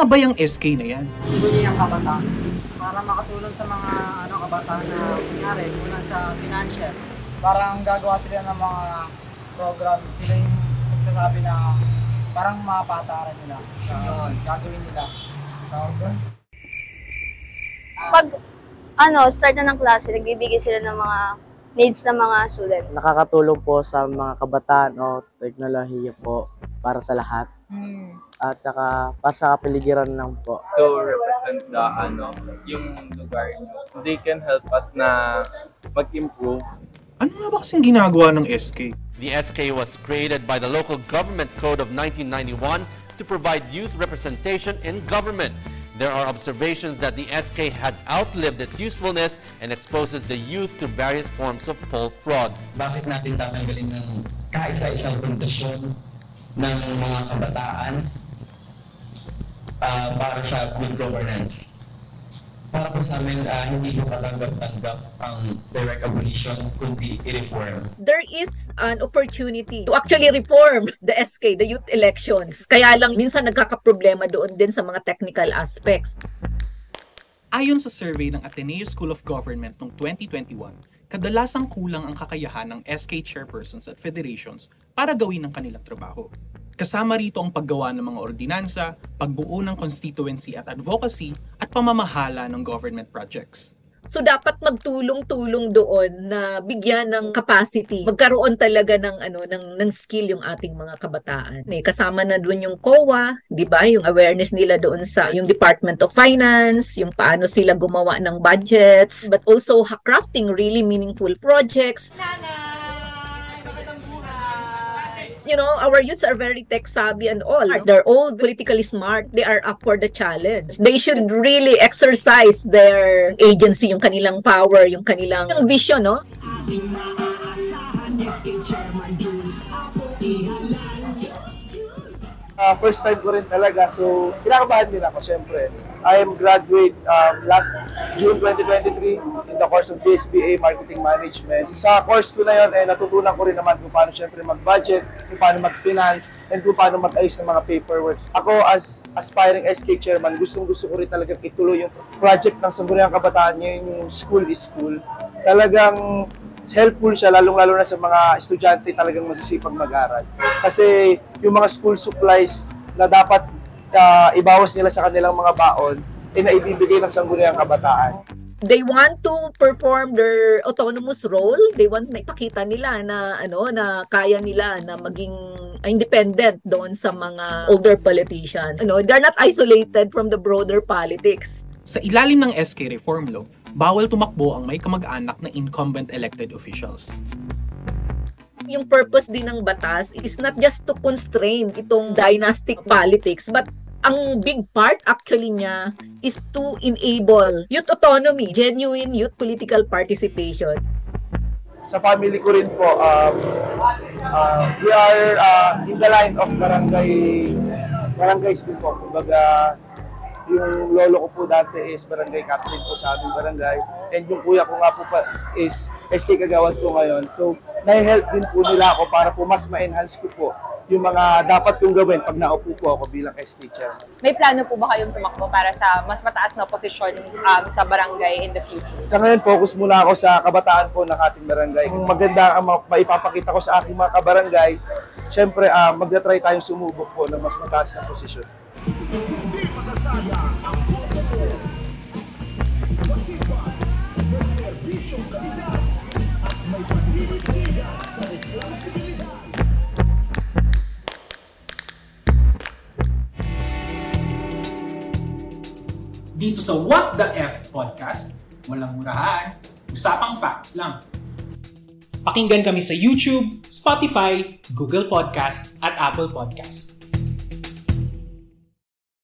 nga ba yung SK na yan? Sangguniang Kabataan para makatulong sa mga ano kabataan na kunyari, una sa financial. Parang gagawa sila ng mga program, sila yung magsasabi na parang mapataran nila. Yun, gagawin nila. Tawag doon. Pag ano, start na ng klase, nagbibigay sila ng mga needs ng mga student. nakakatulong po sa mga kabataan o teknolohiya po para sa lahat. At saka para sa kapaligiran lang po. to represent the ano, yung lugar nyo. They can help us na mag-improve. Ano nga ba kasing ginagawa ng SK? The SK was created by the Local Government Code of 1991 to provide youth representation in government. There are observations that the SK has outlived its usefulness and exposes the youth to various forms of poll fraud. bakit natin tatanggalin ng kaisa-isang pundasyon ng mga kabataan ah, para sa good governance. Para po sa amin, ah, hindi ko katanggap-tanggap ang direct abolition, kundi i-reform. there is an opportunity to actually reform the SK, the youth elections. Kaya lang minsan nagkakaproblema doon din sa mga technical aspects. Ayon sa survey ng Ateneo School of Government noong 2021, kadalasang kulang ang kakayahan ng SK chairpersons at federations para gawin ang kanilang trabaho. Kasama rito ang paggawa ng mga ordinansa, pagbuo ng constituency at advocacy, at pamamahala ng government projects. So dapat magtulong-tulong doon na bigyan ng capacity. Magkaroon talaga ng ano ng ng skill yung ating mga kabataan. May kasama na doon yung COA, 'di ba? Yung awareness nila doon sa yung Department of Finance, yung paano sila gumawa ng budgets, but also crafting really meaningful projects. You know, our youths are very tech savvy and all. They're all politically smart. They are up for the challenge. They should really exercise their agency, yung kanilang power, yung kanilang yung vision, no? Ah, first time ko rin talaga. So, kinakabahan din ako, syempre. I am graduate um, last June 2023 in the course of BSBA Marketing Management. Sa course ko na yun, eh, natutunan ko rin naman kung paano syempre mag-budget, kung paano mag-finance, and kung paano mag-ayos ng mga paperwork. Ako as aspiring SK chairman, gustong gusto ko rin talaga ituloy yung project ng Sangguniang Kabataan yung School is School. Talagang helpful siya lalong-lalo na sa mga estudyante talagang masisipag mag-aral. Kasi yung mga school supplies na dapat ah, ibawas nila sa kanilang mga baon, eh naibibigay ng sangguniang kabataan. They want to perform their autonomous role. They want na ipakita nila na ano na kaya nila na maging independent doon sa mga older politicians. You know, they're not isolated from the broader politics. Sa ilalim ng SK Reform Law, bawal tumakbo ang may kamag-anak na incumbent elected officials. yung purpose din ng batas is not just to constrain itong dynastic politics but ang big part actually niya is to enable youth autonomy, genuine youth political participation. Sa family ko rin po, um, uh, we are uh, in the line of barangay, barangays din po. Kumbaga, yung lolo ko po dati is barangay captain po sa aming barangay. And yung kuya ko nga po pa is SK Kagawad ko ngayon. So, nai-help din po nila ako para po mas ma-enhance ko po yung mga dapat kong gawin pag naupo po ako bilang SK chairman. May plano po ba kayong tumakbo para sa mas mataas na posisyon um, sa barangay in the future? Sa ngayon, focus muna ako sa kabataan po ng ating barangay. Kung maganda ang ma- maipapakita ko sa aking mga kabarangay, syempre, uh, magna-try tayong sumubok po ng mas mataas na posisyon. Dito sa What the F Podcast, walang murahan, usapang facts lang. Pakinggan kami sa YouTube, Spotify, Google Podcast at Apple Podcast.